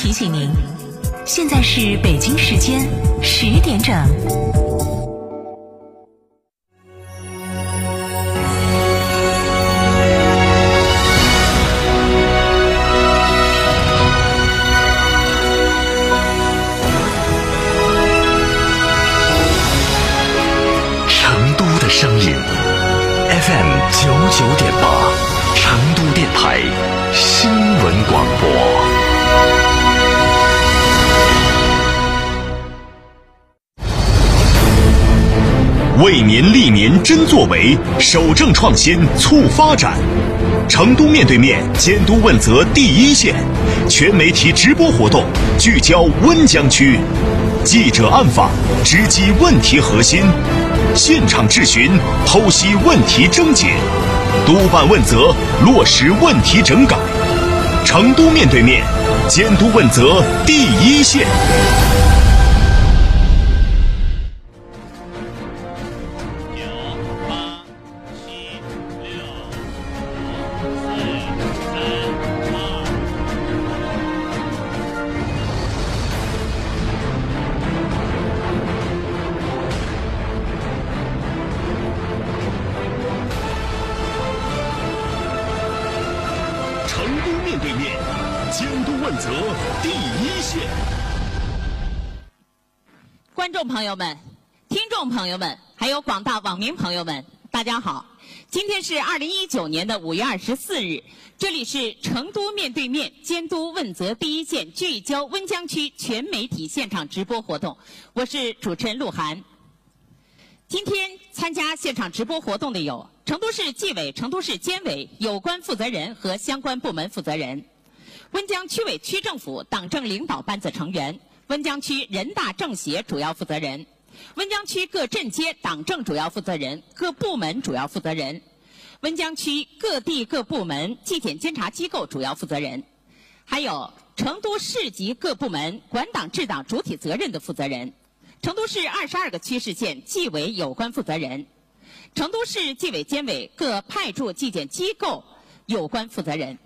提醒您。现在是北京时间十点整。成都的声音。Fm 九九点八成都电台新闻广播。为民利民真作为，守正创新促发展。成都面对面监督问责第一线，全媒体直播活动聚焦温江区，记者暗访直击问题核心，现场质询剖析问题症结，督办问责落实问题整改。成都面对面监督问责第一线。监督问责第一线，观众朋友们、听众朋友们，还有广大网民朋友们，大家好！今天是二零一九年的五月二十四日，这里是成都面对面监督问责第一线聚焦温江区全媒体现场直播活动，我是主持人鹿晗。今天参加现场直播活动的有成都市纪委、成都市监委有关负责人和相关部门负责人，温江区委区政府党政领导班子成员。温江区人大政协主要负责人，温江区各镇街党政主要负责人、各部门主要负责人，温江区各地各部门纪检监察机构主要负责人，还有成都市级各部门管党治党主体责任的负责人，成都市二十二个区市县纪委有关负责人，成都市纪委监委各派驻纪检机构有关负责人。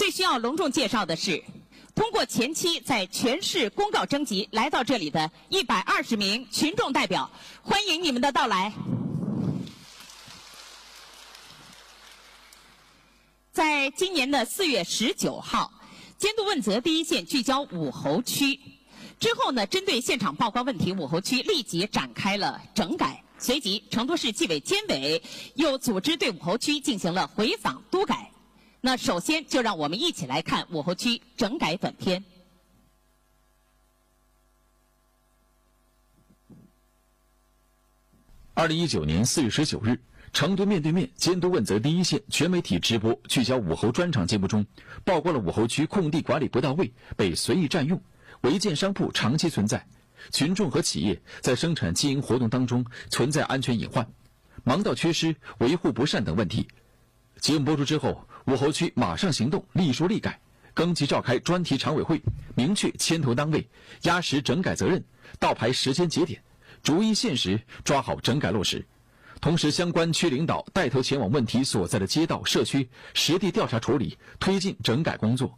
最需要隆重介绍的是。通过前期在全市公告征集来到这里的一百二十名群众代表，欢迎你们的到来。在今年的四月十九号，监督问责第一线聚焦武侯区之后呢，针对现场曝光问题，武侯区立即展开了整改。随即，成都市纪委监委又组织对武侯区进行了回访督改。那首先就让我们一起来看武侯区整改短片。二零一九年四月十九日，成都面对面监督问责第一线全媒体直播聚焦武侯专场节目中，曝光了武侯区空地管理不到位、被随意占用、违建商铺长期存在，群众和企业在生产经营活动当中存在安全隐患、盲道缺失、维护不善等问题。节目播出之后。武侯区马上行动，立说立改，更即召开专题常委会，明确牵头单位，压实整改责任，倒排时间节点，逐一限时抓好整改落实。同时，相关区领导带头前往问题所在的街道、社区实地调查处理，推进整改工作。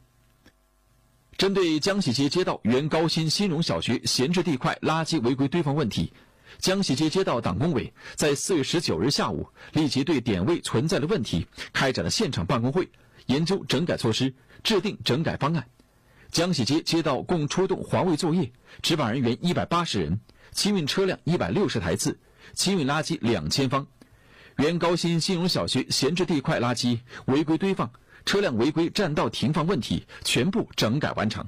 针对江喜街街道原高新新荣小学闲置地块垃圾违规堆放问题。江喜街街道党工委在四月十九日下午立即对点位存在的问题开展了现场办公会，研究整改措施，制定整改方案。江喜街街道共出动环卫作业，执法人员一百八十人，清运车辆一百六十台次，清运垃圾两千方。原高新新荣小学闲置地块垃圾违规堆放、车辆违规占道停放问题全部整改完成。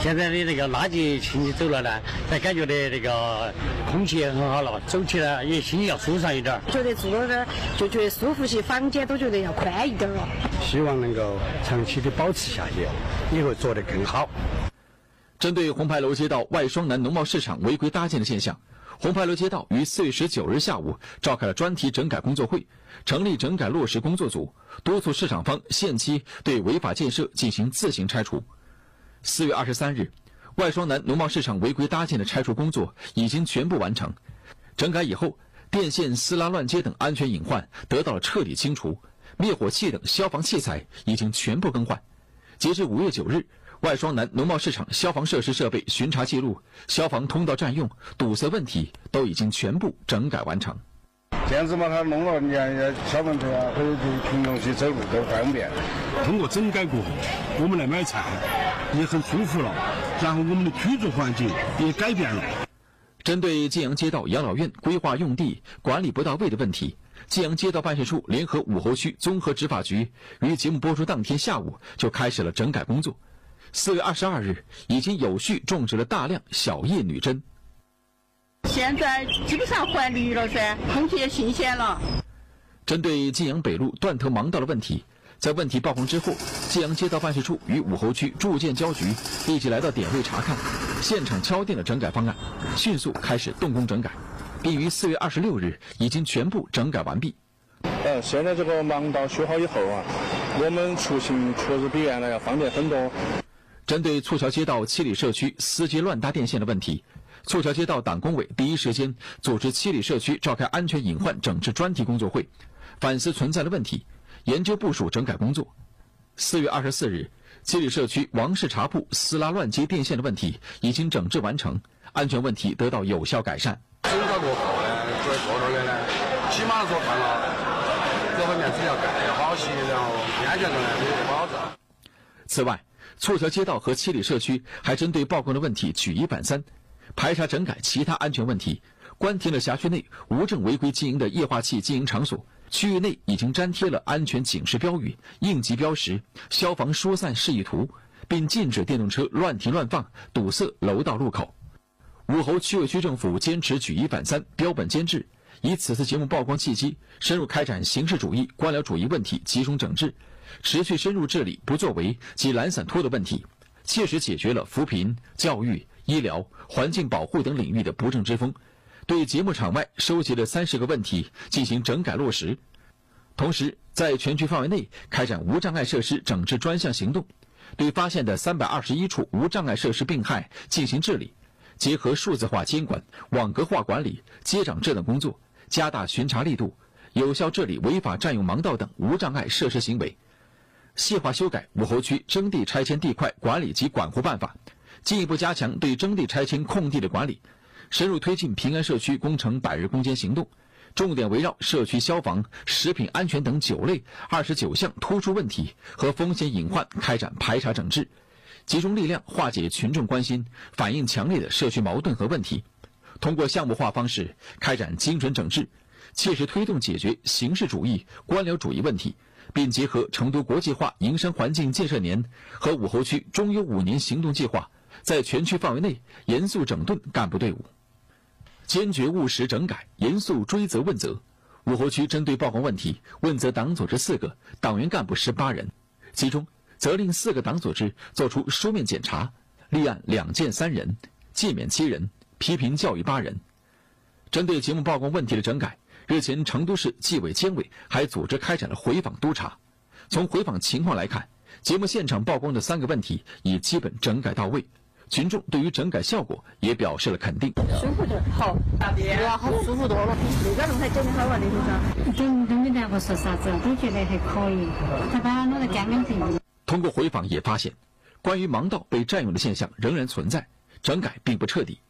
现在的那个垃圾清理走了呢，才感觉的这个空气也很好了，走起来也心里要舒畅一点。觉得住那儿就觉得舒服些，房间都觉得要宽一点了。希望能够长期的保持下去，以后做得更好。针对红牌楼街道外双南农贸市场违规搭建的现象，红牌楼街道于四月十九日下午召开了专题整改工作会，成立整改落实工作组，督促市场方限期对违法建设进行自行拆除。四月二十三日，外双南农贸市场违规搭建的拆除工作已经全部完成。整改以后，电线、私拉、乱接等安全隐患得到了彻底清除，灭火器等消防器材已经全部更换。截至五月九日，外双南农贸市场消防设施设备巡查记录、消防通道占用、堵塞问题都已经全部整改完成。这样子嘛，他弄了，你看消防车啊，或者是群众去走路都方便。通过整改过后，我们来买菜也很舒服了，然后我们的居住环境也改变了。针对晋阳街道养老院规划用地管理不到位的问题，晋阳街道办事处联合武侯区综合执法局于节目播出当天下午就开始了整改工作。四月二十二日，已经有序种植了大量小叶女贞。现在基本上还绿了噻，空气也新鲜了。针对晋阳北路断头盲道的问题，在问题曝光之后，晋阳街道办事处与武侯区住建交局立即来到点位查看，现场敲定了整改方案，迅速开始动工整改，并于四月二十六日已经全部整改完毕。呃，现在这个盲道修好以后啊，我们出行确实比原来要方便很多。针对簇桥街道七里社区司机乱搭电线的问题，簇桥街道党工委第一时间组织七里社区召开安全隐患整治专题工作会，反思存在的问题，研究部署整改工作。四月二十四日，七里社区王氏茶铺私拉乱接电线的问题已经整治完成，安全问题得到有效改善。整改过后呢，作为过道员呢，起码说看了各方面只要盖好些，然后安全上呢。此外，簇桥街道和七里社区还针对曝光的问题举一反三，排查整改其他安全问题，关停了辖区内无证违规经营的液化气经营场所，区域内已经粘贴了安全警示标语、应急标识、消防疏散示意图，并禁止电动车乱停乱放、堵塞楼道路口。武侯区委区政府坚持举一反三、标本兼治，以此次节目曝光契机，深入开展形式主义、官僚主义问题集中整治。持续深入治理不作为及懒散拖的问题，切实解决了扶贫、教育、医疗、环境保护等领域的不正之风，对节目场外收集的三十个问题进行整改落实。同时，在全区范围内开展无障碍设施整治专项行动，对发现的三百二十一处无障碍设施病害进行治理，结合数字化监管、网格化管理、接掌这等工作，加大巡查力度，有效治理违法占用盲道等无障碍设施行为。细化修改武侯区征地拆迁地块管理及管护办法，进一步加强对征地拆迁空地的管理，深入推进平安社区工程百日攻坚行动，重点围绕社区消防、食品安全等九类二十九项突出问题和风险隐患开展排查整治，集中力量化解群众关心、反映强烈的社区矛盾和问题，通过项目化方式开展精准整治，切实推动解决形式主义、官僚主义问题。并结合成都国际化营商环境建设年和武侯区中优五年行动计划，在全区范围内严肃整顿干部队伍，坚决务实整改，严肃追责问责。武侯区针对曝光问题，问责党组织四个，党员干部十八人，其中责令四个党组织作出书面检查，立案两件三人，诫勉七人，批评教育八人。针对节目曝光问题的整改。日前，成都市纪委监委还组织开展了回访督查。从回访情况来看，节目现场曝光的三个问题已基本整改到位，群众对于整改效果也表示了肯定。舒服点，好，哇，好舒服多了。那个路还整得好啊，那个是。整整的呢不说啥子，都觉得还可以。他把它弄得干干净净。通过回访也发现，关于盲道被占用的现象仍然存在，整改并不彻底。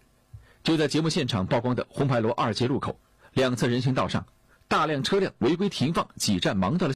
就在节目现场曝光的红牌楼二街路口。两侧人行道上，大量车辆违规停放，挤占盲道的。